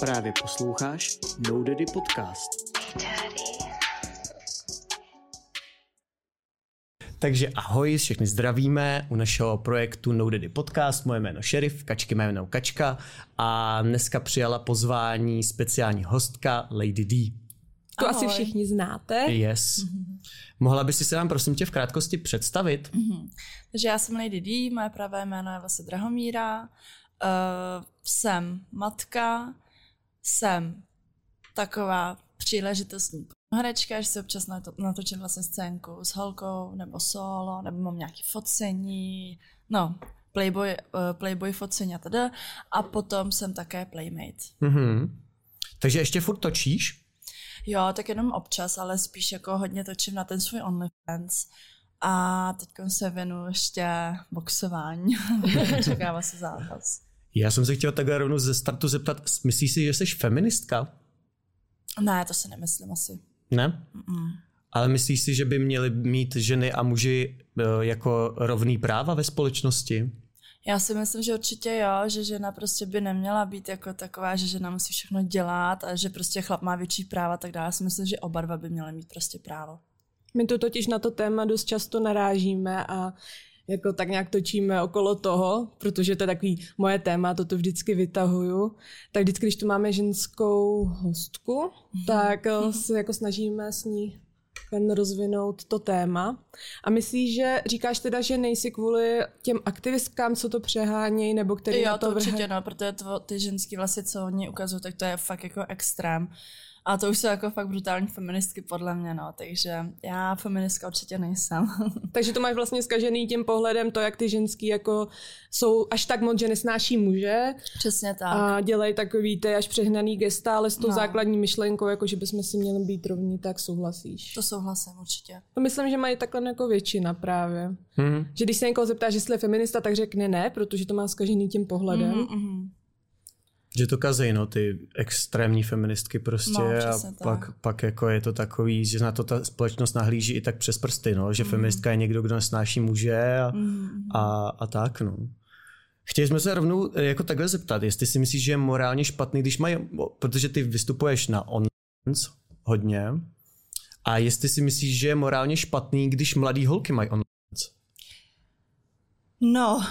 Právě posloucháš No Daddy Podcast. Takže ahoj, všechny zdravíme u našeho projektu No Daddy Podcast. Moje jméno Šerif, Kačky mé jméno Kačka a dneska přijala pozvání speciální hostka Lady D. To Ahoj. asi všichni znáte. Yes. Mm-hmm. Mohla bys si se nám prosím tě v krátkosti představit? Mhm. Takže já jsem Lady D, moje pravé jméno je vlastně Drahomíra. Uh, jsem matka, jsem taková příležitostní herečka, že si občas nato- natočím vlastně scénku s holkou nebo solo, nebo mám nějaký focení, no, playboy, uh, playboy focení a teda. A potom jsem také playmate. Mm-hmm. Takže ještě furt točíš? Jo, tak jenom občas, ale spíš jako hodně točím na ten svůj OnlyFans. A teď se věnu ještě boxování. Čekává se zápas. Já jsem se chtěl takhle rovnou ze startu zeptat, myslíš si, že jsi feministka? Ne, to si nemyslím asi. Ne? Mm. Ale myslíš si, že by měly mít ženy a muži eh, jako rovný práva ve společnosti? Já si myslím, že určitě jo, že žena prostě by neměla být jako taková, že žena musí všechno dělat a že prostě chlap má větší práva a tak dále. Já si myslím, že oba dva by měly mít prostě právo. My to totiž na to téma dost často narážíme a jako tak nějak točíme okolo toho, protože to je takový moje téma, to vždycky vytahuju. Tak vždycky, když tu máme ženskou hostku, Mhm. tak eh, se jako snažíme s ní jen rozvinout to téma. A myslíš, že říkáš teda, že nejsi kvůli těm aktivistkám, co to přehánějí, nebo který jo, na to, to určitě vrhají? no, protože to, ty ženský vlasy, co oni ukazují, tak to je fakt jako extrém. A to už jsou jako fakt brutální feministky podle mě, no, takže já feministka určitě nejsem. Takže to máš vlastně zkažený tím pohledem to, jak ty ženský jako jsou až tak moc, že nesnáší muže Přesně tak. a dělají takový ty až přehnaný gesta, ale s tou No. základní myšlenkou, jako že bychom si měli být rovní, tak souhlasíš. To souhlasím určitě. To myslím, že mají takhle jako většina právě. Hm? Že když se někoho zeptá, že jestli je feminista, tak řekne ne, protože to má zkažený tím pohledem. Mhm, mhm. Že to kazej, no, ty extrémní feministky prostě No, a tak. pak, pak jako je to takový, že na to ta společnost nahlíží i tak přes prsty, no, že feministka je někdo, kdo nesnáší muže a, Mhm. a, a tak, no. Chtěli jsme se rovnou eh, jako takhle zeptat, jestli si myslíš, že je morálně špatný, když mají, protože ty vystupuješ na OnlyFans hodně, a jestli si myslíš, že je morálně špatný, když mladý holky mají OnlyFans? No,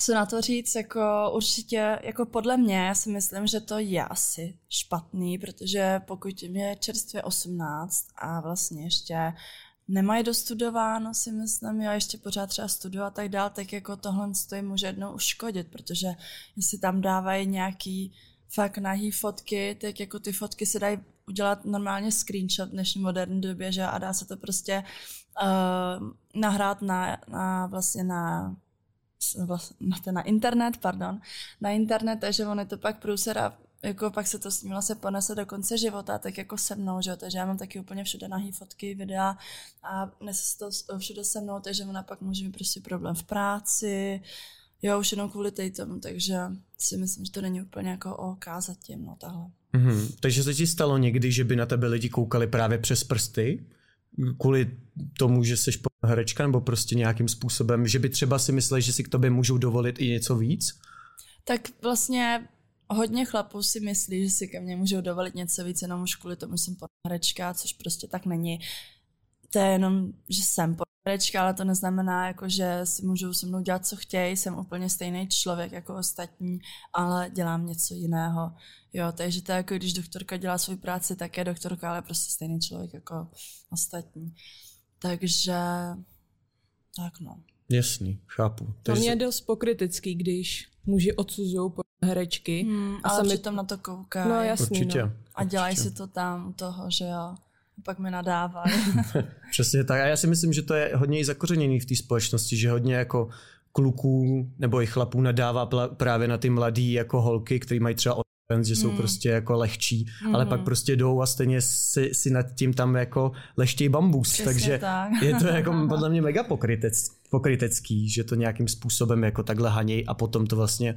co na to říct, jako určitě, jako podle mě, já si myslím, že to je asi špatný, protože pokud je čerstvě 18 a vlastně ještě nemají dostudováno, si myslím, jo, ještě pořád třeba studovat a tak dál, tak jako tohle jim může jednou uškodit, protože jestli tam dávají nějaký fakt nahý fotky, tak jako ty fotky se dají udělat normálně screenshot v dnešní moderní době, že a dá se to prostě uh, nahrát na, na vlastně na vlast- na, internet, pardon, na internet, takže on je to pak průser a jako pak se to s ním vlastně ponese do konce života, tak jako se mnou, že jo, takže já mám taky úplně všude nahý fotky, videa a nese se to všude se mnou, takže ona pak může mít prostě problém v práci, jo, už jenom kvůli tej tomu, takže si myslím, že to není úplně jako OK zatím, no tahle. Mhm. Takže se ti stalo někdy, že by na tebe lidi koukali právě přes prsty? Kvůli tomu, že jsi herečka nebo prostě nějakým způsobem, že by třeba si mysleli, že si k tobě můžou dovolit i něco víc? Tak vlastně hodně chlapů si myslí, že si ke mně můžou dovolit něco víc, jenom už kvůli tomu, jsem pornoherečka, což prostě tak není. To je jenom, že jsem pornoherečka, ale to neznamená, jako, že si můžou se mnou dělat, co chtějí. Jsem úplně stejný člověk jako ostatní, ale dělám něco jiného. Jo, takže to je jako, když doktorka dělá svou práci, tak je doktorka, ale prostě stejný člověk jako ostatní. Takže tak no. Jasný, chápu. To mě je dost pokrytecký, když muži odsuzují herečky. Hmm, A ale sami- přitom na to koukají. No jasný, určitě. no. A dělají si to tam u toho, že jo. A pak mi nadávají. Přesně tak. A já si myslím, že to je hodně i zakořeněný v té společnosti, že hodně jako kluků nebo i chlapů nadává právě na ty mladý jako holky, který mají třeba že jsou Mm. prostě jako lehčí, ale Mhm. pak prostě jdou a stejně si, si nad tím tam jako leštějí bambus. Přesně takže tak. je to jako podle mě mega pokrytec, pokrytecký, že to nějakým způsobem jako takhle hanějí a potom to vlastně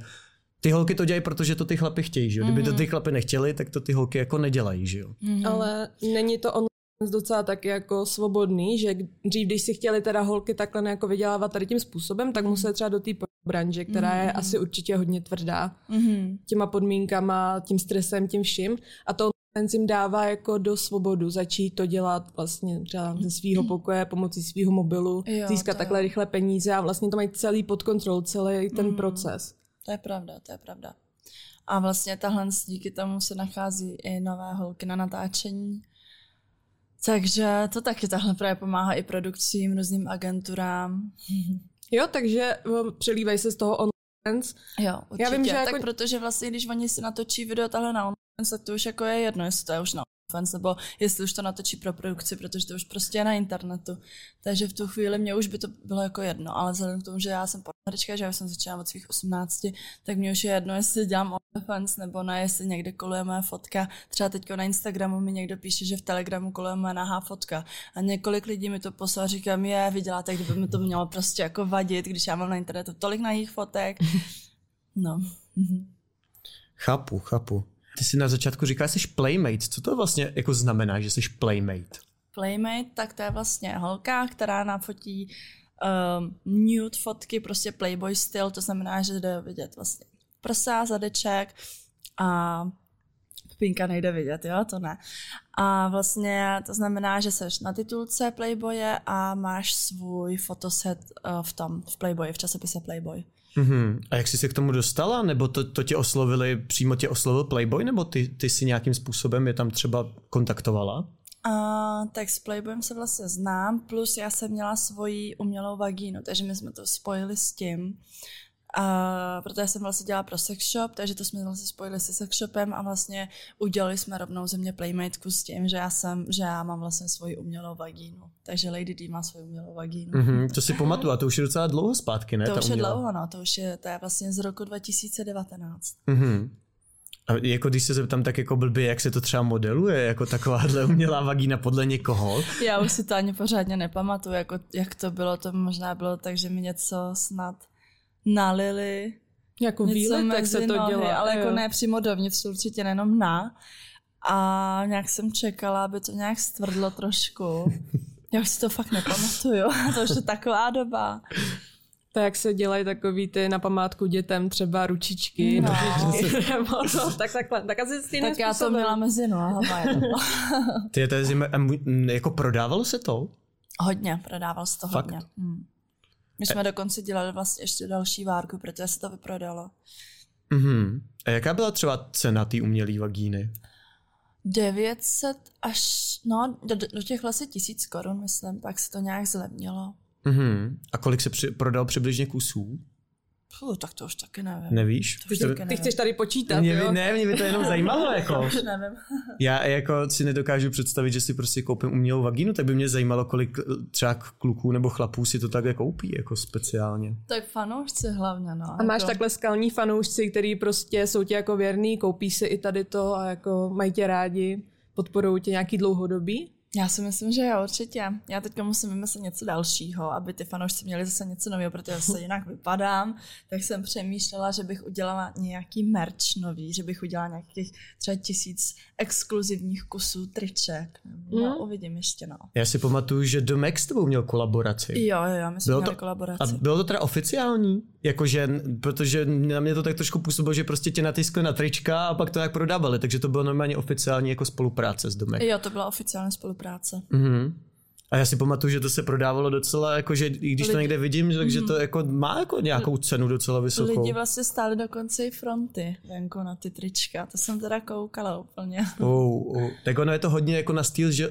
ty holky to dělají, protože to ty chlapy chtějí, že jo? Kdyby to Mhm. ty chlapy nechtěli, tak to ty holky jako nedělají, že jo? Mhm. Ale není to on docela taky jako svobodný, že dřív, když si chtěli teda holky takhle jako vydělávat tady tím způsobem, tak museli třeba do té branže, která je mm-hmm. asi určitě hodně tvrdá mm-hmm. těma podmínkama, tím stresem, tím vším. A to jim dává jako do svobodu začít to dělat vlastně třeba ze svého pokoje pomocí svého mobilu, jo, získat takhle jo. rychle peníze a vlastně to mají celý pod kontrolou, celý ten mm. proces. To je pravda, to je pravda. A vlastně tahle díky tomu se nachází i nové holky na natáčení. Takže to taky tahle právě pomáhá i produkcím, různým agenturám. Jo, takže přelívají se z toho online. Jo, určitě. Já vím, že tak jako... protože vlastně, když oni si natočí video tahle na online, tak to už jako je jedno, jestli to je už na OnlyFans, nebo jestli už to natočí pro produkci, protože to už prostě je na internetu. Takže v tu chvíli mě už by to bylo jako jedno, ale vzhledem k tomu, že já jsem pornoherečka, že já jsem začala od svých 18, tak mě už je jedno, jestli dělám OnlyFans nebo ne, jestli někde koluje moje fotka. Třeba teď na Instagramu mi někdo píše, že v Telegramu koluje moje nahá fotka. A několik lidí mi to poslal, říkám, je, vy děláte, kdyby mi to mělo prostě jako vadit, když já mám na internetu tolik nahých fotek. No. Chápu, chápu. Ty jsi na začátku říkala, že jsi playmate. Co to vlastně jako znamená, že jsi playmate? Playmate, tak to je vlastně holka, která nafotí um, nude fotky, prostě playboy styl, to znamená, že jde vidět vlastně prsa, zadeček a pínka nejde vidět, jo, to ne. A vlastně to znamená, že seš na titulce Playboye a máš svůj fotoset uh, v tom, v Playboye, v časopise Playboy. Mm-hmm. A jak jsi se k tomu dostala? Nebo to, to tě oslovili, přímo tě oslovil Playboy, nebo ty, ty si nějakým způsobem je tam třeba kontaktovala? Uh, tak s Playboyem se vlastně znám, plus já jsem měla svoji umělou vagínu, takže my jsme to spojili s tím. A protože jsem vlastně dělala pro sex shop, takže to jsme vlastně spojili se sex shopem a vlastně udělali jsme rovnou ze mě playmateku s tím, že já jsem, že já mám vlastně svoji umělou vagínu. Takže Lady D má svoji umělou vagínu. Mm-hmm, to si pamatuju, a to už je docela dlouho zpátky, ne? To už je dlouho, no, to už je, to je vlastně z roku 2019. Mm-hmm. A jako když se zeptám tak jako blbě, jak se to třeba modeluje, jako takováhle umělá vagína podle někoho? Já už si to ani pořádně nepamatuju, jako, jak to bylo, to možná bylo tak, že mi něco snad nalili. Jako výlet, tak se to nohy, dělá. Ale jako jo. jako ne přímo dovnitř, určitě nejenom na. A nějak jsem čekala, aby to nějak stvrdlo trošku. Já už si to fakt nepamatuju. to už je taková doba. To jak se dělají takový ty na památku dětem třeba ručičky, no. nožičky, nebo no, tak takhle, tak asi stejným Tak já to měla mezi nohama. Ty je to jako prodávalo se to? Hodně, prodávalo se to Fakt? hodně. Hmm. My jsme dokonce dělali vlastně ještě další várku, protože se to vyprodalo. Mm-hmm. A jaká byla třeba cena té umělé vagíny? 900 až, no, do, do těch vlastně tisíc korun, myslím, pak se to nějak zlevnilo. Mm-hmm. A kolik se při, prodal přibližně kusů? Puh, tak to už taky nevím. Nevíš? To už taky nevím. Ty chceš tady počítat, mě, jo? Ne, mě by to jenom zajímalo, jako. už nevím. Já jako si nedokážu představit, že si prostě koupím umělou vagínu, tak by mě zajímalo, kolik třeba kluků nebo chlapů si to takhle koupí, jako speciálně. Tak fanoušci hlavně, no. A máš jako... takhle skalní fanoušci, který prostě jsou ti jako věrný, koupí si i tady to a jako mají tě rádi, podporují tě nějaký dlouhodobí? Já si myslím, že jo, určitě. Já teďka musím vymyslet něco dalšího, aby ty fanoušci měli zase něco nového, protože se jinak vypadám. Tak jsem přemýšlela, že bych udělala nějaký merch nový, že bych udělala nějakých třeba tisíc exkluzivních kusů triček. No, mm. uvidím ještě, no. Já si pamatuju, že Domek s tebou měl kolaboraci. Jo, jo, jo, my jsme měli to, kolaboraci. A bylo to teda oficiální? Jakože, protože na mě to tak trošku působilo, že prostě tě natiskli na trička a pak to jak prodávali, takže to bylo normálně oficiální jako spolupráce s Domek. Jo, to byla oficiální spolupráce práce. Mm-hmm. A já si pamatuju, že to se prodávalo docela, jako, že i když Lidi. to někde vidím, takže mm-hmm. to jako má jako nějakou cenu docela vysokou. Lidi vlastně stáli dokonce i fronty venku na ty trička, to jsem teda koukala úplně. Oh, oh. Tak ono je to hodně jako na styl, že,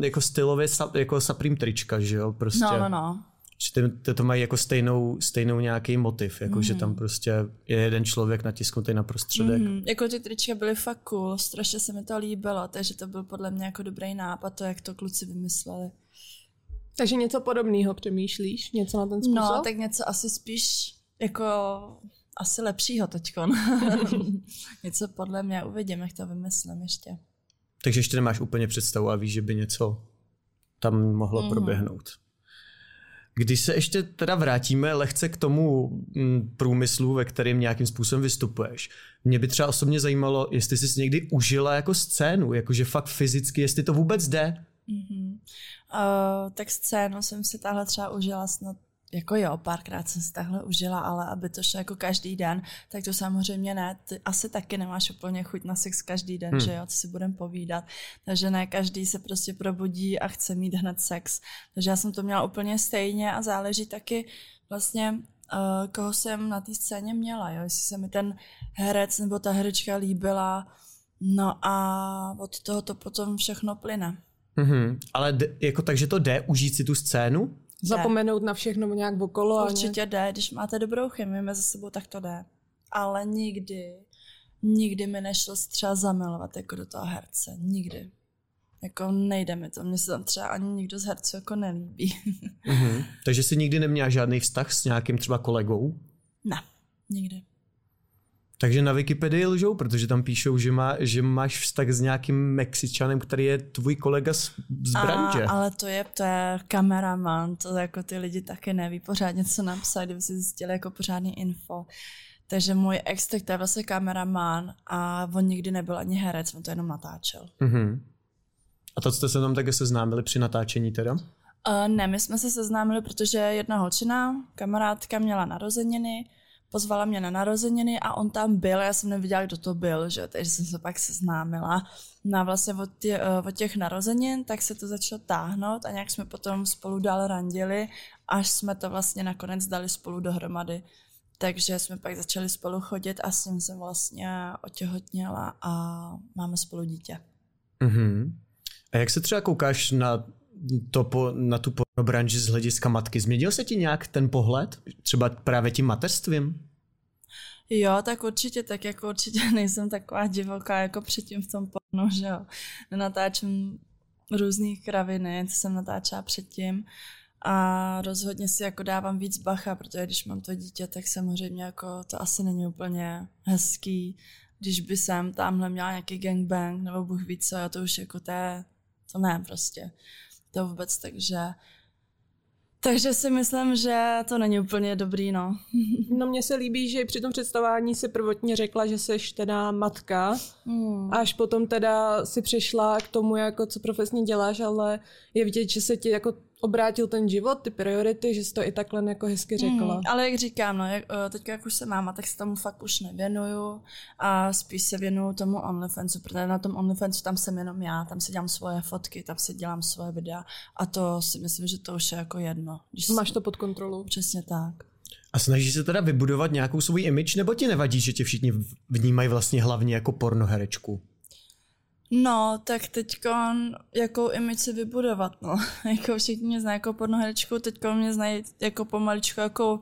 jako stylově jako Supreme trička, že jo? Prostě. No, no, no. Že ty, to mají jako stejnou, stejnou nějaký motiv, jako mm. že tam mhm. prostě je jeden člověk natisknutý na prostředek. Mm. Jako ty trička byly fakt cool, strašně se mi to líbilo, takže to byl podle mě jako dobrý nápad, to jak to kluci vymysleli. Takže něco podobného přemýšlíš? Něco na ten způsob? No, tak něco asi spíš jako asi lepšího teďkon. něco podle mě uvidím, jak to vymyslím ještě. Takže ještě nemáš úplně představu a víš, že by něco tam mohlo mm. proběhnout. Když se ještě teda vrátíme lehce k tomu mm, průmyslu, ve kterém nějakým způsobem vystupuješ, mě by třeba osobně zajímalo, jestli jsi někdy užila jako scénu, jakože fakt fyzicky, jestli to vůbec jde. Mm-hmm. Uh, tak scénu jsem si tahle třeba užila snad jako jo, párkrát jsem si takhle užila, ale aby to šlo jako každý den, tak to samozřejmě ne. Ty asi taky nemáš úplně chuť na sex každý den, hmm. že jo, co si budem povídat. Takže ne každý se prostě probudí a chce mít hned sex. Takže já jsem to měla úplně stejně a záleží taky vlastně uh, koho jsem na té scéně měla, jo? jestli se mi ten herec nebo ta herečka líbila, no a od toho to potom všechno plyne. Mm-hmm. Ale d- jako takže to jde užít si tu scénu? Zapomenout na všechno nějak okolo. Určitě a jde, když máte dobrou chemii mezi sebou, tak to jde. Ale nikdy, nikdy mi nešlo třeba zamilovat jako do toho herce. Nikdy. Jako nejde mi to, mně se tam třeba ani nikdo z herců jako nelíbí. mm-hmm. Takže jsi nikdy neměla žádný vztah s nějakým třeba kolegou? Ne, nikdy. Takže na Wikipedii lžou, protože tam píšou, že, má, že máš vztah s nějakým Mexičanem, který je tvůj kolega z, z branže. A, ale to je, to je kameraman, to jako ty lidi taky neví pořádně, co napsat, kdyby si zjistili jako pořádný info. Takže můj ex, tak to je vlastně kameraman a on nikdy nebyl ani herec, on to jenom natáčel. Mm-hmm. A to jste se tam také seznámili při natáčení teda? Uh, ne, my jsme se seznámili, protože jedna holčina, kamarádka, měla narozeniny, pozvala mě na narozeniny a on tam byl, já jsem nevěděla, kdo to byl, že? takže jsem se pak seznámila. No a vlastně od, tě, eh, od těch narozenin, tak se to začalo táhnout a nějak jsme potom spolu dál randili, až jsme to vlastně nakonec dali spolu dohromady. Takže jsme pak začali spolu chodit a s ním jsem vlastně otěhotněla a máme spolu dítě. Mm-hmm. A jak se třeba koukáš na, to po, na tu branži z hlediska matky? Změnil se ti nějak ten pohled? Třeba právě tím mateřstvím? Jo, tak určitě, tak jako určitě nejsem taková divoká jako předtím v tom pornu, že jo. Natáčím různých kraviny, co jsem natáčela předtím a rozhodně si jako dávám víc bacha, protože když mám to dítě, tak samozřejmě jako to asi není úplně hezký, když by jsem tamhle měla nějaký gangbang nebo bůh ví co, to už jako je, to ne prostě, to vůbec, takže takže si myslím, že to není úplně dobrý, no. No mně se líbí, že při tom představování si prvotně řekla, že jsi teda matka, mm. až potom teda si přešla k tomu, jako co profesně děláš, ale je vidět, že se ti jako obrátil ten život, ty priority, že jsi to i takhle jako hezky řekla. Mm, ale jak říkám, no, jak, eh, teď jak už jsem máma, tak se tomu fakt už nevěnuju a spíš se věnuju tomu OnlyFansu, protože na tom OnlyFansu tam jsem jenom já, tam si dělám svoje fotky, tam si dělám svoje videa a to si myslím, že to už je jako jedno. Když Máš to pod kontrolou. Přesně tak. A snažíš se teda vybudovat nějakou svůj image, nebo ti nevadí, že tě všichni vnímají vlastně hlavně jako pornoherečku? No, tak teď jakou image si vybudovat, no. jako všichni mě znají jako pornoherečku, teď mě znají jako pomaličku jako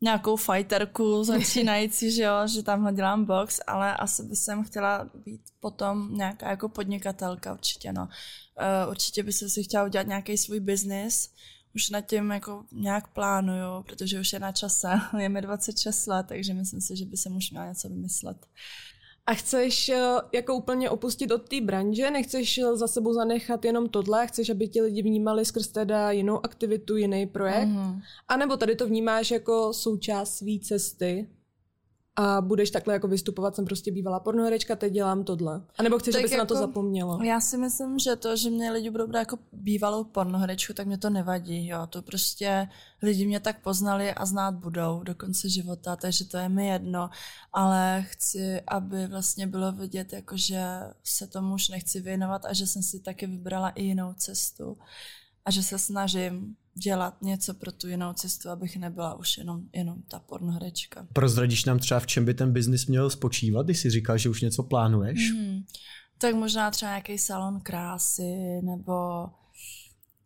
nějakou fighterku začínající, že jo, že tamhle dělám box, ale asi by jsem chtěla být potom nějaká jako podnikatelka určitě, no. Uh, určitě by se si chtěla udělat nějaký svůj biznis, už nad tím jako nějak plánuju, protože už je na čase, je mi 26 let, takže myslím si, že by se už měla něco vymyslet. A chceš eh, jako úplně opustit od té branže, nechceš eh, za sebou zanechat jenom tohle, chceš, aby ti lidi vnímali skrz teda jinou aktivitu, jiný projekt, mm-hmm. a nebo tady to vnímáš jako součást své cesty a budeš takhle jako vystupovat, jsem prostě bývalá pornoherečka, teď dělám tohle. A nebo chceš, tak aby se jako, na to jako zapomnělo? Já si myslím, že to, že mě lidi budou brát jako bývalou pornoherečku, tak mě to nevadí, jo. To prostě lidi mě tak poznali a znát budou do konce života, takže to je mi jedno. Ale chci, aby vlastně bylo vidět, jako že se tomu už nechci věnovat a že jsem si taky vybrala i jinou cestu a že se snažím dělat něco pro tu jinou cestu, abych nebyla už jenom, jenom ta pornohrečka. Prozradíš nám třeba, v čem by ten biznis měl spočívat, když jsi říkal, že už něco plánuješ? Mm, tak možná třeba nějaký salon krásy, nebo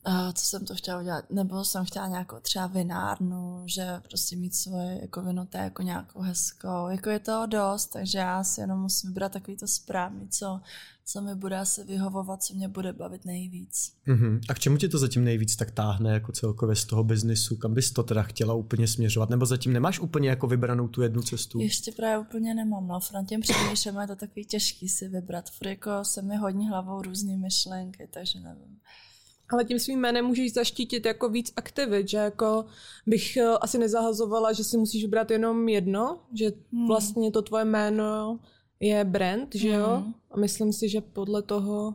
uh, co jsem to chtěla udělat, nebo jsem chtěla nějakou třeba vinárnu, že prostě mít svoje jako jako nějakou hezkou, jako je toho dost, takže já si jenom musím vybrat takový to správný, co, co mi bude asi vyhovovat, co mě bude bavit nejvíc. Uh-huh. A k čemu tě to zatím nejvíc tak táhne jako celkově z toho biznisu? Kam bys to teda chtěla úplně směřovat? Nebo zatím nemáš úplně jako vybranou tu jednu cestu? Ještě právě úplně nemám. No, v tím přemýšlím, je to takový těžký si vybrat. Furt jako se mi hodně hlavou různé myšlenky, takže nevím. Ale tím svým jménem můžeš zaštítit jako víc aktivit, že jako bych eh, asi nezahazovala, že si musíš vybrat jenom jedno, že hmm. vlastně to tvoje jméno je brand, že jo? Hmm. A myslím si, že podle toho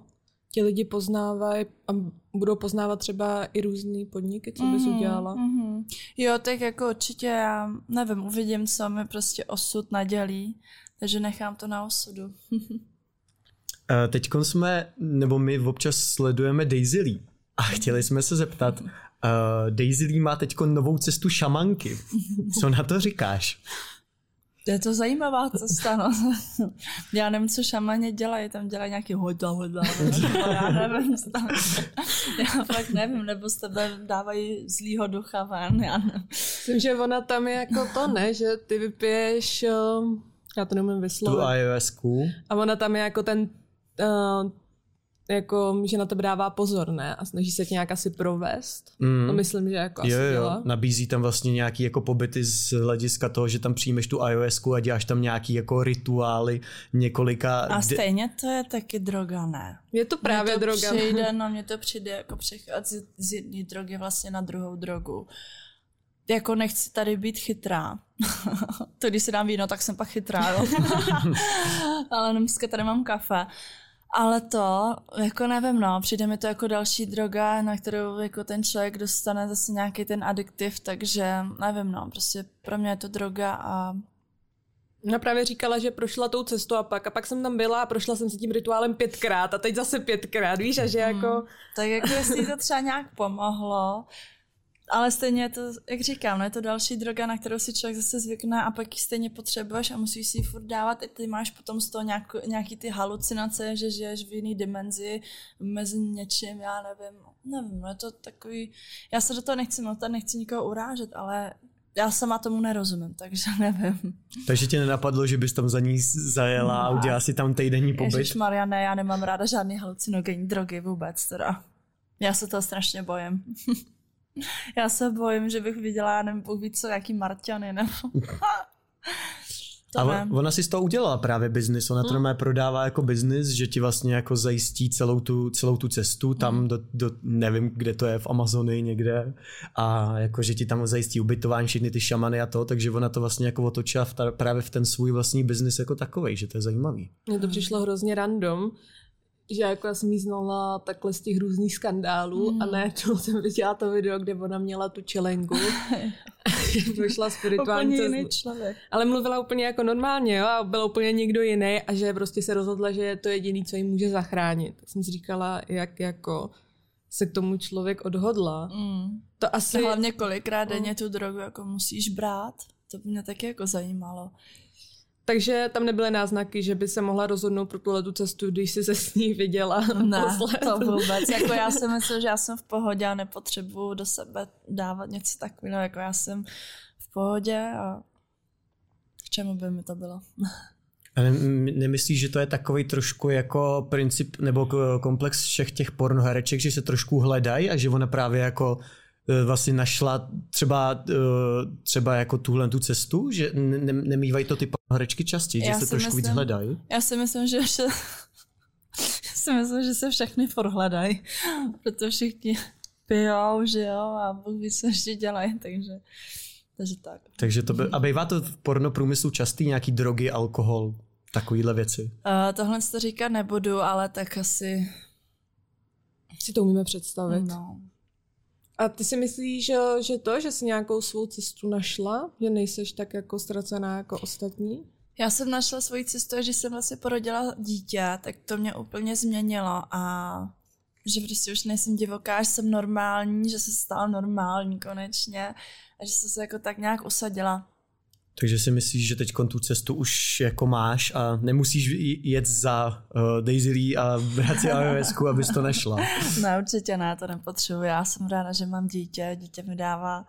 ti lidi poznávají a budou poznávat třeba i různý podniky, co bys Mhm, udělala. mhm. Jo, tak jako určitě já nevím, uvidím, co mi prostě osud nadělí, takže nechám to na osudu. Teď jsme, nebo my občas sledujeme Daisy Lee a chtěli jsme se zeptat, uh, Daisy Lee má teď novou cestu šamanky. Co na to říkáš? Je to zajímavá cesta, no. Já nevím, co šamaně dělají, tam dělají nějaký hodla, hodla, já nevím, co tam. Já fakt nevím, nebo z tebe dávají zlýho ducha ven, já nevím. Myslím, že ona tam je jako to, ne? Že ty vypiješ, um, já to nemůžu Tu vyslovit. iOSku. A ona tam je jako ten, uh, jako, že na tebe dává pozor, ne? A snaží se tě nějak asi provést. Mm. To myslím, že jako asi Jo, jo, dělá. nabízí tam vlastně nějaký jako pobyty z hlediska toho, že tam přijmeš tu iOSku a děláš tam nějaký jako rituály několika... A stejně to je taky droga, ne? Je to právě Mně to droga. Přijde, no mně to přijde jako přecházet z, z jedné drogy vlastně na druhou drogu. Jako nechci tady být chytrá. to když si dám víno, tak jsem pak chytrá, jo. Ale dneska tady mám kafe. Ale to, jako nevím, no, přijde mi to jako další droga, na kterou jako ten člověk dostane zase nějaký ten adiktiv, takže nevím, no, prostě pro mě je to droga a Ona právě říkala, že prošla tou cestou a pak, a pak jsem tam byla a prošla jsem si tím rituálem pětkrát a teď zase pětkrát, víš, a že jako... Tak jako jestli to třeba nějak pomohlo, ale stejně je to, jak říkám, no je to další droga, na kterou si člověk zase zvykne a pak ji stejně potřebuješ a musíš si ji furt dávat. I ty máš potom z toho nějak, nějaký ty halucinace, že žiješ v jiný dimenzi mezi něčím, já nevím, nevím, no je to takový, já se do toho nechci motat, nechci nikoho urážet, ale já sama tomu nerozumím, takže nevím. Takže tě nenapadlo, že bys tam za ní zajela a Ne. udělala si tam týdenní pobyt? Ježíš ne, já nemám ráda žádný halucinogenní drogy vůbec teda. Já se toho strašně bojím. já se bojím, že bych viděla, já nevím, Bůh ví co, jaký Marťany nebo... to A on- ona si z toho udělala právě biznis. Ona to normálně prodává jako biznis, že ti vlastně jako zajistí celou tu, celou tu cestu tam do, do, nevím, kde to je, v Amazonii někde. A jako, že ti tam zajistí ubytování, všechny ty šamany a to, takže ona to vlastně jako otočila v ta, právě v ten svůj vlastní biznis jako takovej, že to je zajímavý. Mně to přišlo hrozně random, že jako já jsem jí znala takhle z těch různých skandálů Mm. a najednou jsem viděla to video, kde ona měla tu čelengu. Vyšla spirituální Úplně člověk. Ale mluvila úplně jako normálně, jo, a byla úplně někdo jiný a že prostě se rozhodla, že je to jediný, co jí může zachránit. Tak jsem si říkala, jak jako se k tomu člověk odhodla. Mm. To asi... A hlavně kolikrát denně tu drogu jako musíš brát, to by mě taky jako zajímalo. Takže tam nebyly náznaky, že by se mohla rozhodnout pro tuhle tu cestu, když si se s ní viděla Ne, naposled. to vůbec. Jako já si myslím, že já jsem v pohodě a nepotřebuju do sebe dávat něco takového. Jako já jsem v pohodě a k čemu by mi to bylo? A ne, nemyslíš, že to je takový trošku jako princip nebo komplex všech těch pornohereček, že se trošku hledají a že ona právě jako vlastně našla třeba, e, třeba jako tuhle tu cestu, že ne, ne- nemývají to ty pornoherečky častěji, že Já se si trošku víc myslím- hledají. Já si myslím, že vše... Já si myslím, že se všechny forhledají, protože všichni pijou, že jo, a Bůh ví, co ještě dělají, takže, takže tak. Takže to by, a bývá to v pornoprůmyslu častý nějaký drogy, alkohol, takovýhle věci. Uh, tohle to říkat nebudu, ale tak asi, Si to umíme představit. no. A ty si myslíš, že, že to, že jsi nějakou svou cestu našla, že nejseš tak jako ztracená jako ostatní? Já jsem našla svoji cestu, a že jsem vlastně porodila dítě, tak to mě úplně změnilo a že prostě už nejsem divoká, že jsem normální, že se stala normální konečně a že jsem se jako tak nějak usadila. Takže si myslíš, že teď tu cestu už jako máš a nemusíš jet za uh, Daisy Lee a brát si iOSku, abys to našla. Ne, určitě ne, to nepotřebuji. Já jsem ráda, že mám dítě. Dítě mi dává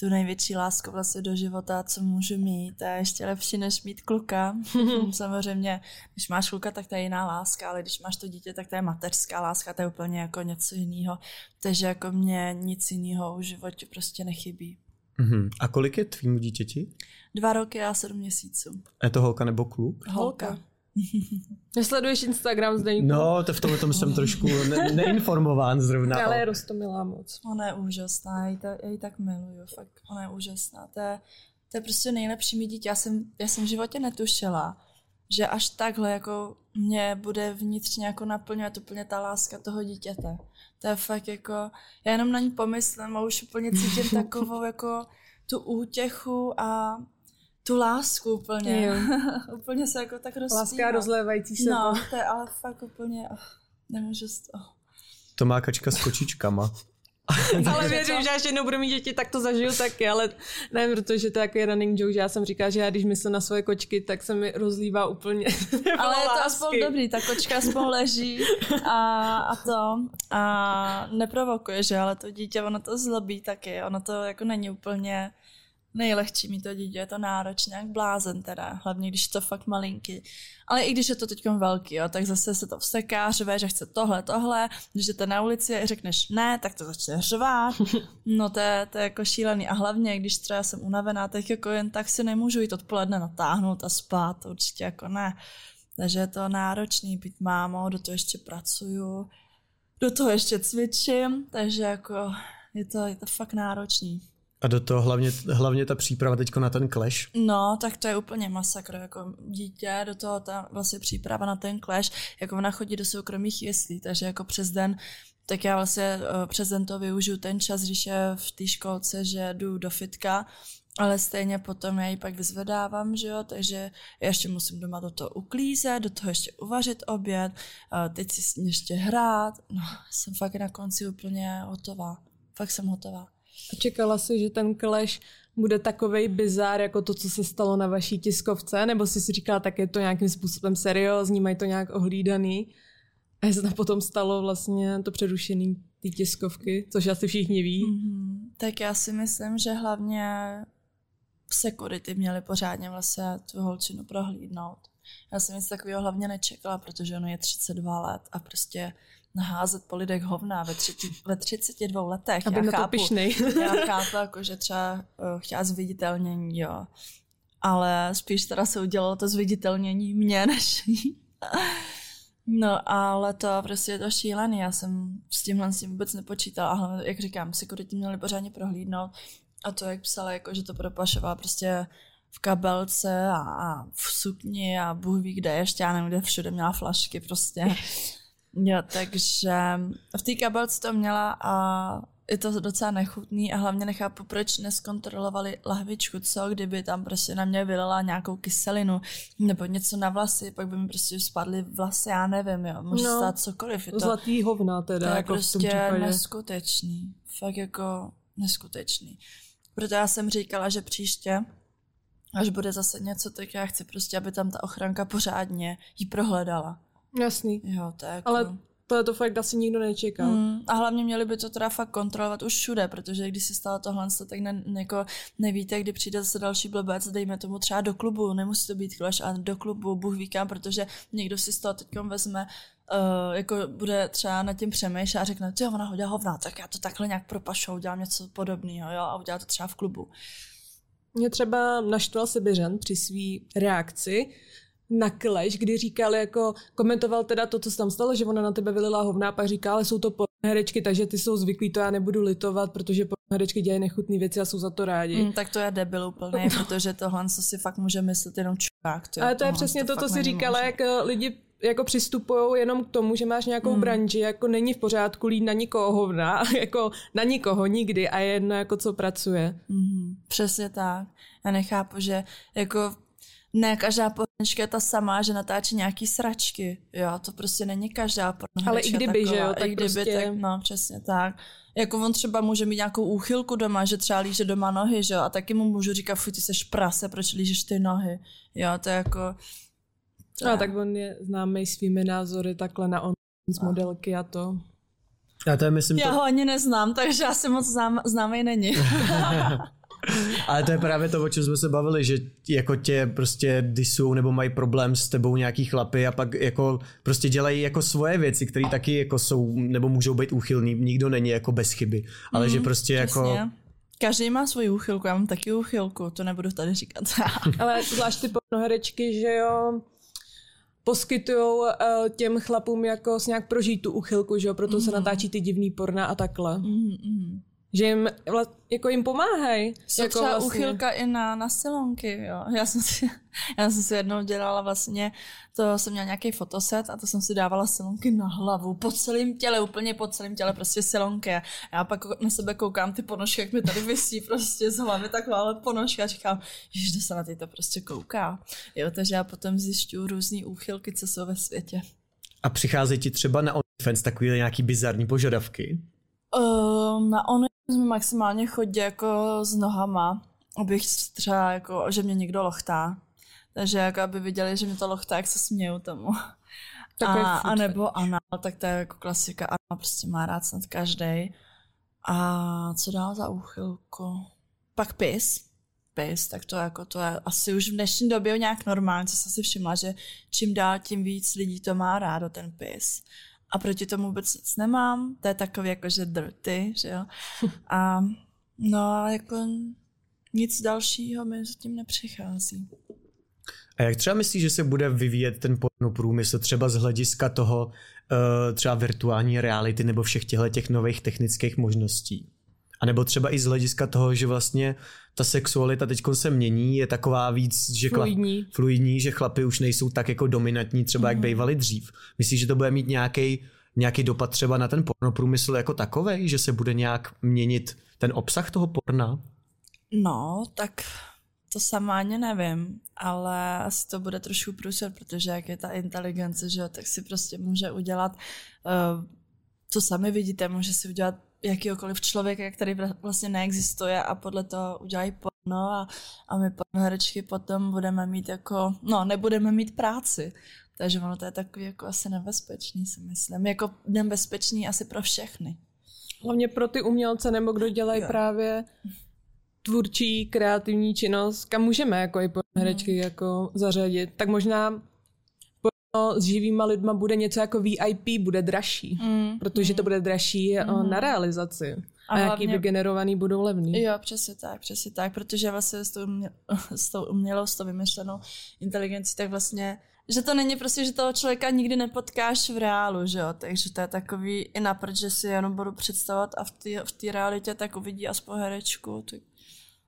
tu největší lásku vlastně do života, co můžu mít. A ještě lepší, než mít kluka. Samozřejmě, když máš kluka, tak to je jiná láska, ale když máš to dítě, tak to je mateřská láska, to je úplně jako něco jiného. Takže jako mě nic jiného v životě prostě nechybí. Mhm. A kolik je tvýmu dítěti? Dva roky a sedm měsíců. Je to holka nebo kluk? Holka. Nesleduješ Instagram zde No, to v tomhle tom jsem trošku ne- neinformován zrovna. ale je rostomilá moc. Ona je úžasná, já ji, ta, já ji tak miluju, fakt, ona je úžasná. To je, to je prostě nejlepší mít dítě. Já jsem, já jsem v životě netušila, že až takhle jako mě bude vnitřně jako naplňovat úplně ta láska toho dítěte. To je fakt jako, já jenom na ní pomyslím a už úplně cítím takovou jako tu útěchu a tu lásku úplně. Jo. úplně se jako tak rozsvívá. Láska rozlévající se No, to. to je ale fakt úplně, oh, nemůžu z toho. To má kačka s kočičkama. Ale věřím, že až jednou budu mít děti, tak to zažiju taky, ale ne, protože to je takový running joke, že já jsem říkala, že já když myslím na svoje kočky, tak se mi rozlívá úplně. Ale je to lásky. aspoň dobrý, ta kočka aspoň leží a, a to a neprovokuje, že ale to dítě, ono to zlobí taky, ono to jako není úplně nejlehčí mít to dítě, je to náročné, jak blázen teda, hlavně když je to fakt malinký. Ale i když je to teď velký, jo, tak zase se to vsteká, řve, že chce tohle, tohle, když jdete na ulici a řekneš ne, tak to začne řvát, no to je, to je jako šílený a hlavně, když třeba jsem unavená, tak jako jen tak si nemůžu jít odpoledne natáhnout a spát, to určitě jako ne. Takže je to náročný být mámou, do toho ještě pracuju, do toho ještě cvičím, takže jako je to, je to fakt náročný. A do toho hlavně, hlavně ta příprava teďko na ten clash. No, tak to je úplně masakr, jako dítě, do toho ta vlastně příprava na ten clash, jako ona chodí do soukromých jeslí, takže jako přes den, tak já vlastně eh, přes den to využiju ten čas, když je v té školce, že jdu do fitka, ale stejně potom já ji pak vyzvedávám, že jo, takže já ještě musím doma do toho uklízet, do toho ještě uvařit oběd, teď si ještě hrát, no, jsem fakt na konci úplně hotová, fakt jsem hotová. A čekala jsi, že ten clash bude takovej bizár, jako to, co se stalo na vaší tiskovce, nebo jsi si říkala, tak je to nějakým způsobem seriózní, mají to nějak ohlídaný. A se tam potom stalo vlastně to přerušení té tiskovky, což asi všichni ví. Mm-hmm. Tak já si myslím, že hlavně security měli pořádně vlastně tu holčinu prohlídnout. Já jsem nic takového hlavně nečekala, protože ono je 32 let a prostě naházet po lidech hovna ve, tři, ve 32 letech. Aby já chápu, pišnej. já chápu, jako, že třeba uh, chtěla zviditelnění, jo. Ale spíš teda se udělalo to zviditelnění mě, než jí. No, ale to prostě je to šílený, já jsem s tímhle s tím vůbec nepočítala, a hlavně, jak říkám, security měli pořádně prohlídnout a to, jak psala, jako, že to propašovala prostě v kabelce a, a v sukni a Bůh ví kde ještě, já nevím, kde všude měla flašky prostě. Jo, takže v té kabelce to měla a je to docela nechutný a hlavně nechápu, proč neskontrolovali lahvičku, co, kdyby tam prostě na mě vylila nějakou kyselinu nebo něco na vlasy, pak by mi prostě spadly vlasy, já nevím, jo, může No, stát cokoliv. Je to, Zlatý hovna teda, to je jako v tom prostě neskutečný. Fakt jako neskutečný. Proto já jsem říkala, že příště, až bude zase něco, tak já chci prostě, aby tam ta ochranka pořádně jí prohledala. Jasný. Jo, jako... Ale to je to fakt asi nikdo nečekal. Mm, a hlavně měli by to teda fakt kontrolovat už všude, protože když se stalo tohle, tak ne, jako nevíte, kdy přijde zase další blbec, dejme tomu třeba do klubu, nemusí to být clash, ale do klubu, Bůh ví kam, protože někdo si z toho teď vezme, uh, jako bude třeba nad tím přemýšlet a řekne, jo, ona hodila hovna, tak já to takhle nějak propašou, udělám něco podobného, jo, a udělá to třeba v klubu. Mě třeba naštval Sibiřan při své reakci na Clash, kdy říkal jako, komentoval teda to, co se tam stalo, že ona na tebe vylila hovna a pak říká, ale jsou to herečky, takže ty jsou zvyklí, to já nebudu litovat, protože herečky dělají nechutné věci a jsou za to rádi. Mm, tak to je debil úplný, protože tohle co si fakt může myslet jenom čurák. tyjo, Ale to je přesně to, co fakt si říkala, jak eh, lidi jako přistupují jenom k tomu, že máš nějakou hmm. branži, jako není v pořádku lít na nikoho hovna, jako na nikoho nikdy a je jedno, jako co pracuje. Mm, přesně tak. Já nechápu, že jako ne každá pornička je ta sama, že natáčí nějaký sračky. Jo, to prostě není každá pornoherečka Ale i kdyby, taková. že jo, tak I kdyby, prostě- tak, no, přesně tak. Jako on třeba může mít nějakou úchylku doma, že třeba líže doma nohy, že jo, a taky mu můžu říkat, fuj, ty seš prase, proč lížeš ty nohy. Jo, to je jako... To A je- tak on je známý svými názory takhle na on z modelky a to. A to je, myslím, Já to, ho ani neznám, takže asi moc znám, známý není. ale to je právě to, o čem jsme se bavili, že jako tě prostě disou nebo mají problém s tebou nějaký chlapy a pak jako prostě dělají jako svoje věci, které taky jako jsou nebo můžou být úchylný. Nikdo není jako bez chyby, ale že prostě jako... Přesně. Každý má svoji úchylku, já mám taky úchylku, to nebudu tady říkat. Ale zvlášť ty pornoherečky, že jo, poskytují uh, těm chlapům jako s nějak prožít tu uchylku, že jo, proto se natáčí ty divný porna a takhle. mm, mm. Že jim, jako jim pomáhají. Jsou jako třeba vlastně. uchylka i na, na silonky, jo. Já jsem, si, já jsem si jednou dělala vlastně, to jsem měla nějaký fotoset a to jsem si dávala silonky na hlavu, po celém těle, úplně po celém těle, prostě silonky. A já pak na sebe koukám ty ponožky, jak mi tady vysí prostě z hlavy taková ponožka a říkám, že se na ty to prostě kouká. Jo, takže já potom zjišťuju různé úchylky, co jsou ve světě. A přichází ti třeba na OnlyFans takové nějaký bizarní požadavky? Uh, na on maximálně chodí jako s nohama, abych třeba jako, že mě někdo lochtá. Takže jako aby viděli, že mě to lochtá, jak se směju tomu. a, a nebo Anna, tak to je jako klasika. Anna prostě má rád snad každý. A co dál za úchylku? Pak pis. Pis, tak to jako to je asi už v dnešní době nějak normální, co jsem si všimla, že čím dál tím víc lidí to má rádo, ten pis a proti tomu vůbec nic nemám. To je takový jako, že drty, že jo. A no a jako nic dalšího mi zatím nepřichází. A jak třeba myslíš, že se bude vyvíjet ten porno průmysl třeba z hlediska toho uh, třeba virtuální reality nebo všech těchto těch nových technických možností? A nebo třeba i z hlediska toho, že vlastně ta sexualita teď se mění, je taková víc, že fluidní. Chlap, fluidní, že chlapy už nejsou tak jako dominantní třeba, mm. jak mhm. bývali dřív. Myslíš, že to bude mít nějaký nějaký dopad třeba na ten pornoprůmysl jako takový, že se bude nějak měnit ten obsah toho porna? No, tak to sama ani nevím, ale asi to bude trošku průser, protože jak je ta inteligence, že jo, tak si prostě může udělat, uh, to sami vidíte, může si udělat jakýkoliv člověka, který vlastně neexistuje a podle toho udělají porno a, a my pornoherečky potom budeme mít jako, no nebudeme mít práci. Takže ono to je takový jako asi nebezpečný, si myslím. Jako nebezpečný asi pro všechny. Hlavně pro ty umělce nebo kdo dělají jo. právě tvůrčí, kreativní činnost, kam můžeme jako i pornoherečky hmm. jako zařadit. Tak možná s živýma lidma bude něco jako VIP, bude dražší, mm. protože to bude dražší mm. na realizaci. A, a jaký vygenerovaný budou levný. Jo, přesně tak, přesně tak, protože vlastně s tou, umě, s tou umělou, s tou vymyšlenou inteligencí, tak vlastně že to není prostě, že toho člověka nikdy nepotkáš v reálu, že jo, takže to je takový i naprd, že si jenom budu představovat a v té v realitě tak uvidí aspoň herečku, tak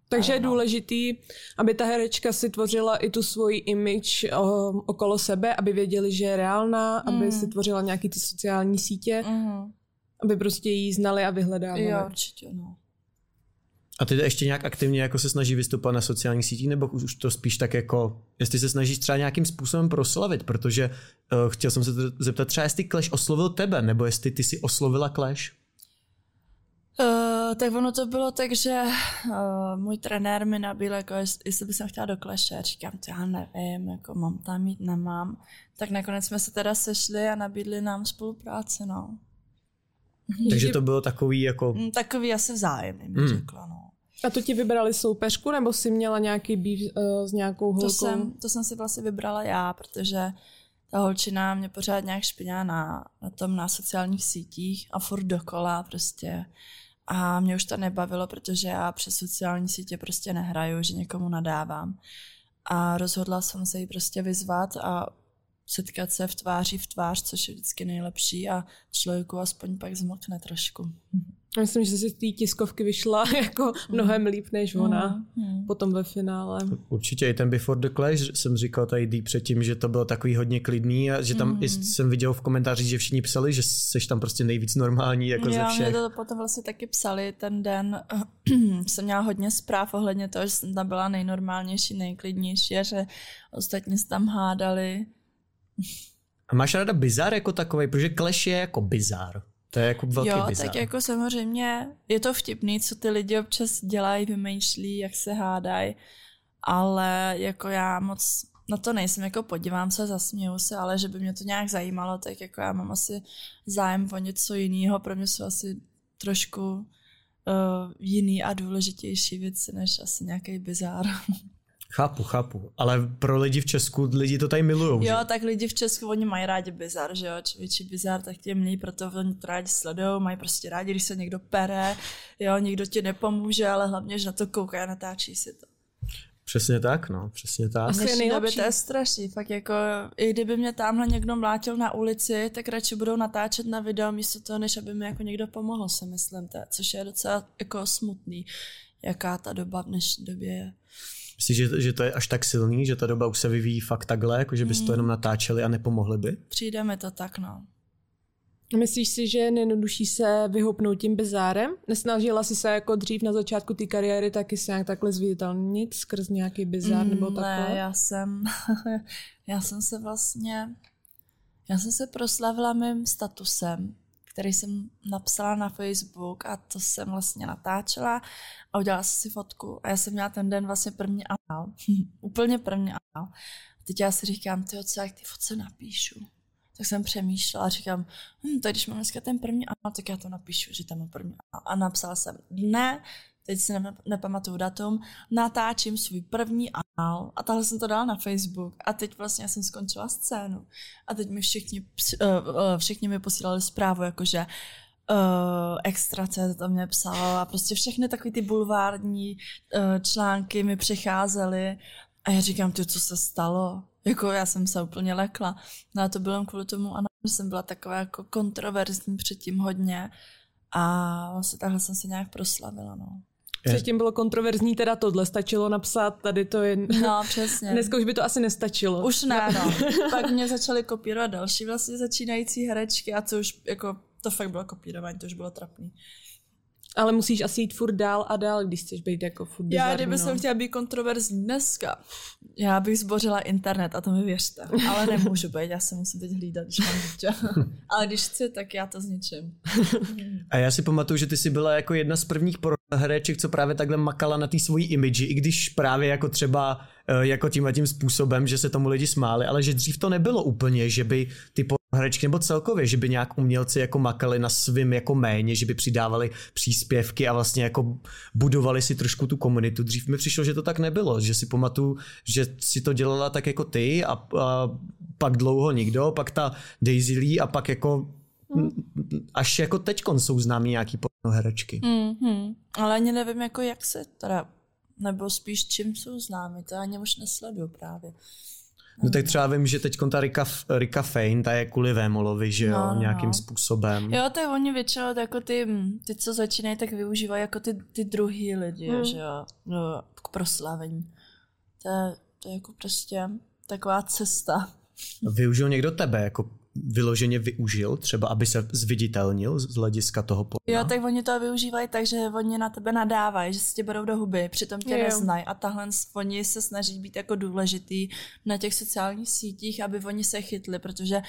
takže je důležitý, aby ta herečka si tvořila i tu svoji image o, okolo sebe, aby věděli, že je reálná, mm. aby si tvořila nějaký ty sociální sítě, mm. aby prostě jí znali a vyhledávali. Jo, určitě, no. A ty ještě nějak aktivně jako se snaží vystupovat na sociálních sítích, nebo už to spíš tak jako, jestli se snažíš třeba nějakým způsobem proslavit, protože uh, chtěl jsem se zeptat třeba, jestli Clash oslovil tebe, nebo jestli ty si oslovila Clash? Uh, tak ono to bylo tak, že uh, můj trenér mi nabíl, jako jestli bych chtěla do kleše, říkám, to já nevím, jako mám tam mít, nemám. Tak nakonec jsme se teda sešli a nabídli nám spolupráci, no. Takže to bylo takový jako... Mm, takový asi vzájemný, bych hmm. řekla, no. A to ti vybrali soupeřku, nebo jsi měla nějaký býv uh, s nějakou holkou? To jsem, to jsem si vlastně vybrala já, protože ta holčina mě pořád nějak špinila na, na tom na sociálních sítích a furt dokola prostě. A mě už to nebavilo, protože já přes sociální sítě prostě nehraju, že někomu nadávám. A rozhodla jsem se jí prostě vyzvat a setkat se v tváři v tvář, což je vždycky nejlepší a člověku aspoň pak zmokne trošku. Myslím, že si z té tiskovky vyšla jako mnohem líp než ona mm, mm. potom ve finále. Určitě i ten Before the Clash jsem říkal tady předtím, že to bylo takový hodně klidný a že tam mm. i jsem viděl v komentářích, že všichni psali, že seš tam prostě nejvíc normální jako jo, ze všech. to potom vlastně taky psali ten den. jsem měla hodně zpráv ohledně toho, že jsem tam byla nejnormálnější, nejklidnější a že ostatní se tam hádali. A máš ráda bizar jako takový, protože Clash je jako bizar. To je jako velký Jo, bizar. tak jako samozřejmě je to vtipný, co ty lidi občas dělají, vymýšlí, jak se hádají, ale jako já moc na to nejsem, jako podívám se, zasměju se, ale že by mě to nějak zajímalo, tak jako já mám asi zájem o něco jiného, pro mě jsou asi trošku uh, jiný a důležitější věci, než asi nějaký bizár. Chápu, chápu. Ale pro lidi v Česku, lidi to tady milují. Jo, že? tak lidi v Česku, oni mají rádi bizar, že jo, člověči bizar, tak tě milí, proto oni to rádi sledují, mají prostě rádi, když se někdo pere, jo, někdo ti nepomůže, ale hlavně, že na to kouká a natáčí si to. Přesně tak, no, přesně tak. Asi době to je strašný, fakt jako, i kdyby mě tamhle někdo mlátil na ulici, tak radši budou natáčet na video místo toho, než aby mi jako někdo pomohl, si myslím, to, což je docela jako smutný, jaká ta doba v dnešní době je. Myslíš, že, že to je až tak silný, že ta doba už se vyvíjí fakt takhle, jako že bys hmm. to jenom natáčeli a nepomohli by? Přijde mi to tak, no. Myslíš si, že je nejjednodušší se vyhoupnout tím bizárem? Nesnažila jsi se jako dřív na začátku té kariéry taky se nějak takhle zviditelnit skrz nějaký bizár mm, nebo takhle? Ne, já jsem, já jsem se vlastně, já jsem se proslavila mým statusem, který jsem napsala na Facebook a to jsem vlastně natáčela a udělala jsem si fotku a já jsem měla ten den vlastně první anal, úplně první anal. A teď já si říkám, ty co jak ty fotce napíšu? tak jsem přemýšlela a říkám, hm, tak když mám dneska ten první anal, tak já to napíšu, že tam mám první anal. A napsala jsem, ne, teď si ne, nepamatuju datum, natáčím svůj první anal a tahle jsem to dala na Facebook a teď vlastně jsem skončila scénu a teď mi všichni, uh, všichni mi posílali zprávu, jakože uh, extra se to mě psalo a prostě všechny takové ty bulvární uh, články mi přicházely a já říkám, ty, co se stalo? Jako já jsem se úplně lekla. No a to bylo kvůli tomu, ano, že jsem byla taková jako kontroverzní předtím hodně a vlastně takhle jsem se nějak proslavila, no. Předtím bylo kontroverzní, teda tohle stačilo napsat, tady to je... No, přesně. Dneska už by to asi nestačilo. Už ne, no. Pak mě začaly kopírovat další vlastně začínající herečky a co už jako, to fakt bylo kopírování, to už bylo trapný. Ale musíš asi jít furt dál a dál, když chceš být jako furt Já, kdyby no. jsem chtěla být kontroverzní dneska, já bych zbořila internet a to mi věřte. Ale nemůžu být, já se musím teď hlídat, když mám dítě. Ale když chci, tak já to zničím. A já si pamatuju, že ty jsi byla jako jedna z prvních hereček, co právě takhle makala na té svojí imidži, i když právě jako třeba eh, jako tím a tím způsobem, že se tomu lidi smáli, ale že dřív to nebylo úplně, že by ty herečky nebo celkově, že by nějak umělci jako makali na svým jako méně, že by přidávali příspěvky a vlastně jako budovali si trošku tu komunitu. Dřív mi přišlo, že to tak nebylo, že si pamatuju, že si to dělala tak jako ty a, a pak dlouho nikdo, pak ta Daisy Lee a pak jako hmm. až jako teďkon jsou známí nějaký herečky. Mm-hmm. Ale ani nevím, jako jak se teda, nebo spíš čím jsou známy, to ani už nesleduju právě. No tak třeba vím, že teď ta Rika, Rika Fein, ta je kvůli Vémolovi, že jo, no, no. nějakým no. způsobem. Jo, tak oni většinou jako ty, ty, co začínají, tak využívají jako ty, ty druhý lidi, hmm. že jo, no, k proslavení. To je, to je jako prostě taková cesta. Využil někdo tebe jako vyloženě využil, třeba aby se zviditelnil z hlediska toho porna? Jo, tak oni to využívají tak, že oni na tebe nadávají, že se tě berou do huby, přitom tě neznají a tahle oni se snaží být jako důležitý na těch sociálních sítích, aby oni se chytli, protože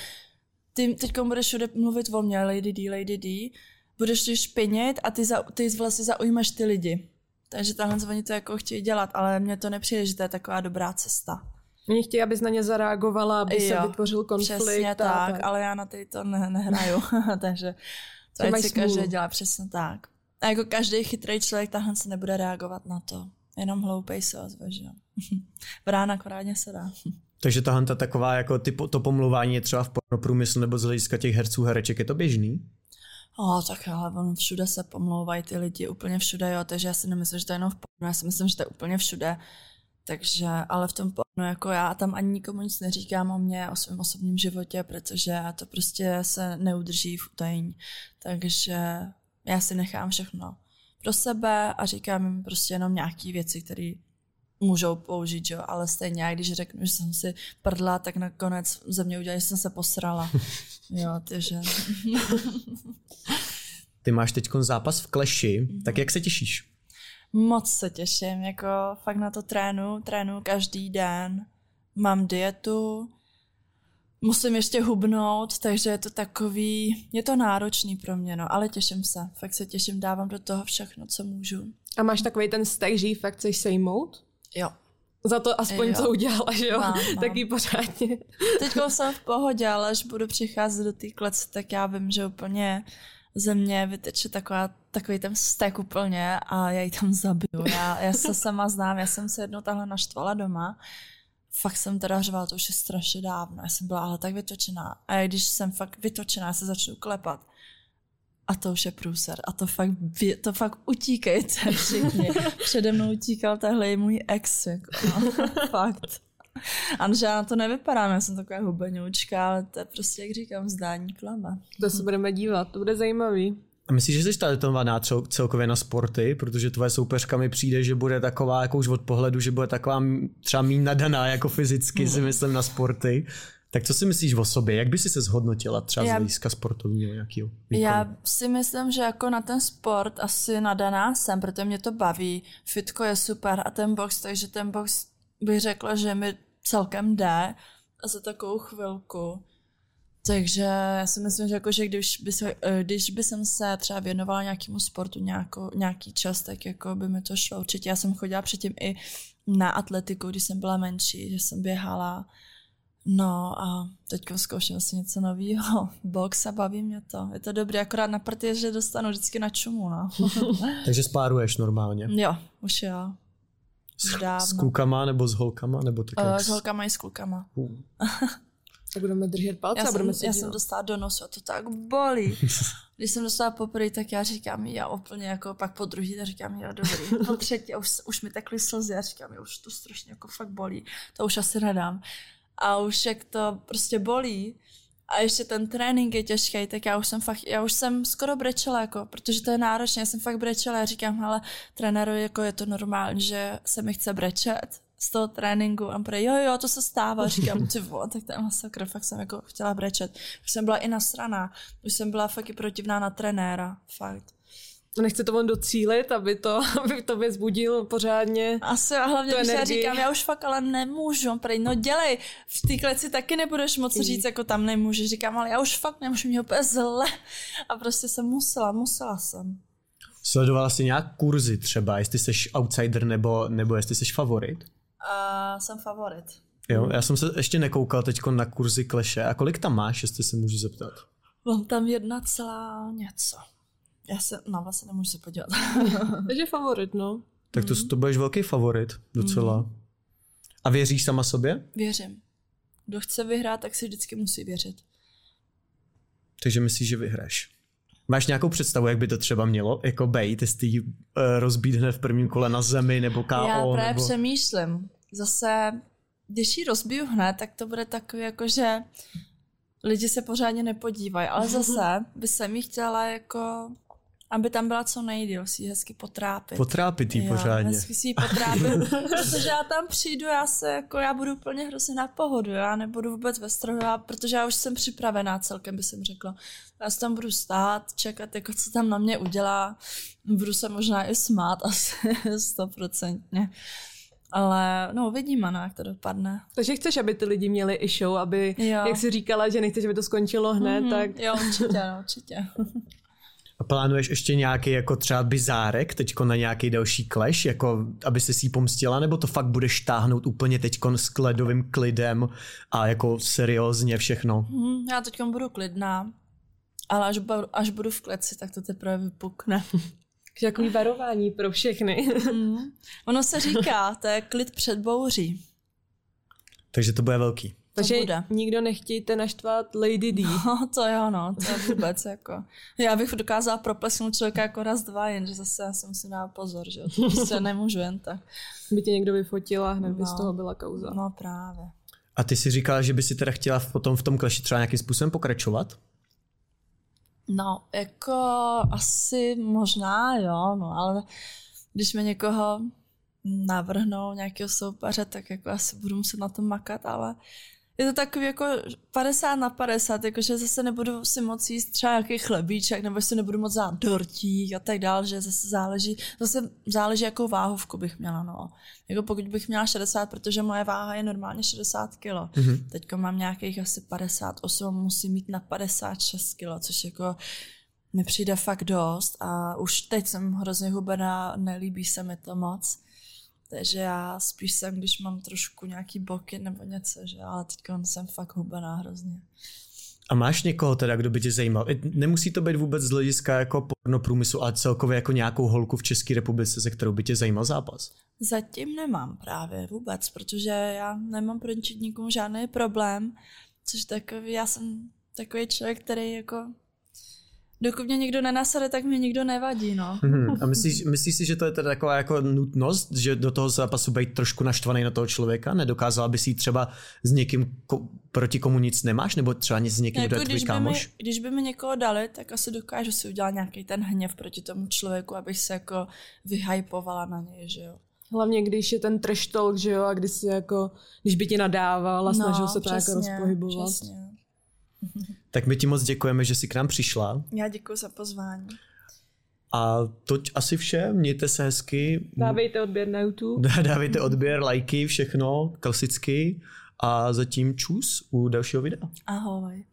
ty teď budeš všude mluvit o mě, Lady D, Lady D, budeš ty špinit a ty, za, ty vlastně zaujímaš ty lidi. Takže tahle oni to jako chtějí dělat, ale mně to nepřijde, že to je taková dobrá cesta. Oni chtějí, abys na ně zareagovala, aby jo, se vytvořil konflikt. Přesně tak, tak, ale já na ty to ne, nehraju, takže to ať si každý dělá přesně tak. A jako každý chytrý člověk tahle se nebude reagovat na to. Jenom hloupej se ozve, že jo. Vrán akorátně se dá. Takže tahle ta taková jako typ, to pomluvání je třeba v průmyslu nebo z hlediska těch herců, hereček, je to běžný? O, tak ale on všude se pomlouvají ty lidi, úplně všude, jo, takže já si nemyslím, že to je jenom v pornu, já si myslím, že to je úplně všude. Takže, ale v tom pornu, jako já tam ani nikomu nic neříkám o mě, o svém osobním životě, protože to prostě se neudrží v utajení. Takže já si nechám všechno pro sebe a říkám jim prostě jenom nějaké věci, které můžou použít, jo, ale stejně, já když řeknu, že jsem si prdla, tak nakonec ze mě udělali, že jsem se posrala. jo, takže... Ty máš teď zápas v kleši, mm-hmm. tak jak se těšíš? Moc se těším, jako fakt na to trénu, trénu každý den, mám dietu, musím ještě hubnout, takže je to takový, je to náročný pro mě, no, ale těším se, fakt se těším, dávám do toho všechno, co můžu. A máš takový ten vztah, že fakt chceš sejmout? Jo. Za to aspoň, jo. co udělala, že jo? Mám, mám. Taky pořádně. Teď jsem v pohodě, ale až budu přicházet do té klece, tak já vím, že úplně ze mě vyteče taková, takový ten vztek úplně a já ji tam zabiju. Já, já se sama znám, já jsem se jednou tahle naštvala doma. Fakt jsem teda řvala, to už je strašně dávno. Já jsem byla ale tak vytočená. A když jsem fakt vytočená, se začnu klepat. A to už je průser. A to fakt, to fakt utíkejte všichni. Přede mnou utíkal tahle můj ex. Jako, no. fakt. A že já to nevypadám, já jsem taková hubenoučka, ale to je prostě, jak říkám, zdání klama. To se budeme dívat, to bude zajímavý. A myslíš, že jsi talentovaná celkově na sporty, protože tvoje soupeřka mi přijde, že bude taková, jako už od pohledu, že bude taková třeba méně nadaná jako fyzicky, hmm. si myslím, na sporty. Tak co si myslíš o sobě? Jak by si se zhodnotila třeba já, z hlediska sportovního nějakého Já si myslím, že jako na ten sport asi nadaná jsem, protože mě to baví. Fitko je super a ten box, takže ten box bych řekla, že mi celkem jde za takovou chvilku. Takže já si myslím, že, jako, že když, by se, eh, když by jsem se třeba věnovala nějakému sportu nějakou, nějaký čas, tak jako by mi to šlo určitě. Já jsem chodila předtím i na atletiku, když jsem byla menší, že jsem běhala. No a teď zkouším si něco nového. Box a baví mě to. Je to dobré, akorát na partii, že dostanu vždycky na čumu. No. Takže spáruješ normálně? Jo, už jo. S, s klukama nebo s holkama? Nebo tak uh, s holkama i s klukama. Uh. Tak budeme držet palce já a budeme jsem, se Já jsem dostala do nosu a to tak bolí. Když jsem dostala poprvé, tak já říkám, já úplně jako pak po druhý, tak říkám, jo, dobrý. Po třetí, už, už mi takhle slzy, a říkám, jo, už to strašně jako fakt bolí. To už asi nedám. A už jak to prostě bolí, a ještě ten trénink je těžký, tak já už jsem fakt, já už jsem skoro brečela, jako, protože to je náročné, já jsem fakt brečela, já říkám, ale trenéru, jako je to normální, že se mi chce brečet, z toho tréninku a prej, jo, jo, to se stává. Říkám, ty vole, tak ten masakr, fakt jsem jako chtěla brečet. Už jsem byla i nasraná, už jsem byla fakt i protivná na trenéra, fakt. Nechce to on docílit, aby to, aby to vzbudil pořádně Asi a hlavně, když já říkám, já už fakt ale nemůžu, prej, no dělej, v té kleci taky nebudeš moc říct, jako tam nemůžu. Říkám, ale já už fakt nemůžu, mě úplně zle. A prostě jsem musela, musela jsem. Sledovala jsi nějak kurzy třeba, jestli jsi outsider nebo, nebo jestli jsi favorit? Uh, jsem favorit. Jo, já jsem se ještě nekoukal teď na kurzy kleše. A kolik tam máš, jestli se můžu zeptat? Mám tam jedna celá něco. Já se, no vlastně nemůžu se podívat. Takže favorit, no. Tak to, mm. to budeš velký favorit docela. Mm. A věříš sama sobě? Věřím. Kdo chce vyhrát, tak si vždycky musí věřit. Takže myslíš, že vyhráš? Máš nějakou představu, jak by to třeba mělo jako bejt, jestli uh, rozbít hned v prvním kole na zemi nebo KO? Já právě nebo... přemýšlím. Zase, když ji rozbiju hned, tak to bude takový jako, že lidi se pořádně nepodívají, ale zase by se mi chtěla jako aby tam byla co nejdíl, si hezky potrápit. Potrápit jí pořádně. Hezky si ji potrápit, protože já tam přijdu, já se jako, já budu úplně hrozně na pohodu, já nebudu vůbec ve stroju, protože já už jsem připravená celkem, by jsem řekla. Já se tam budu stát, čekat, jako co tam na mě udělá, budu se možná i smát asi stoprocentně. Ale no, uvidíme, no, jak to dopadne. Takže chceš, aby ty lidi měli i show, aby, jo. jak jsi říkala, že nechceš, aby to skončilo hned, mm-hmm. tak... Jo, určitě, no, určitě. A plánuješ ještě nějaký jako třeba bizárek teďko na nějaký další clash, jako aby se si pomstila, nebo to fakt budeš táhnout úplně teďko s kledovým klidem a jako seriózně všechno? Hmm, já teďko budu klidná, ale až, až budu v kleci, tak to teprve vypukne. Takový varování pro všechny. mm. Ono se říká, to je klid před bouří. Takže to bude velký. Takže bude. nikdo nechtějte naštvat Lady D. No, to jo, no, to je vůbec jako. Já bych dokázala proplesnout člověka jako raz, dva, jenže zase já si musím dát pozor, že to prostě nemůžu jen tak. By tě někdo vyfotil a hned no, by z no. toho byla kauza. No právě. A ty si říkala, že by si teda chtěla potom v tom kleši třeba nějakým způsobem pokračovat? No, jako asi možná jo, no, ale když mi někoho navrhnou nějakého soupeře, tak jako asi budu muset na tom makat, ale je to takový jako 50 na 50, jakože zase nebudu si moc jíst třeba nějaký chlebíček, nebo si nebudu moc dát dortík a tak dál, že zase záleží, zase záleží, jakou váhovku bych měla, no. Jako pokud bych měla 60, protože moje váha je normálně 60 kg. Mm-hmm. Teďka mám nějakých asi 58, musím mít na 56 kg, což jako mi přijde fakt dost a už teď jsem hrozně hubená, nelíbí se mi to moc. Takže já spíš jsem, když mám trošku nějaký boky nebo něco, že ale teď jsem fakt hubená hrozně. A máš někoho teda, kdo by tě zajímal? Nemusí to být vůbec z hlediska jako porno průmyslu, ale celkově jako nějakou holku v České republice, se kterou by tě zajímal zápas? Zatím nemám právě vůbec, protože já nemám pro nikomu žádný problém, což takový, já jsem takový člověk, který jako Dokud mě někdo nenasade, tak mě nikdo nevadí, no. Mhm. A myslíš, myslíš si, že to je teda taková jako nutnost, že do toho zápasu být trošku naštvaný na toho člověka? Nedokázala by si třeba s někým, ko- proti komu nic nemáš, nebo třeba s někým, kdo je Jako tvůj když, by mi, kámoš? když by mi někoho dali, tak asi dokážu si udělat nějaký ten hněv proti tomu člověku, abych se jako vyhypovala na něj, že jo. Hlavně když je ten trash talk, že jo, a když si jako, když by ti nadával a snažil se to jako No, rozpohybovat. Přesně. Tak my ti moc děkujeme, že jsi k nám přišla. Já děkuji za pozvání. A toť asi vše, mějte se hezky. Dávejte odběr na YouTube. Dávejte odběr, lajky, všechno, klasicky. A zatím čus u dalšího videa. Ahoj.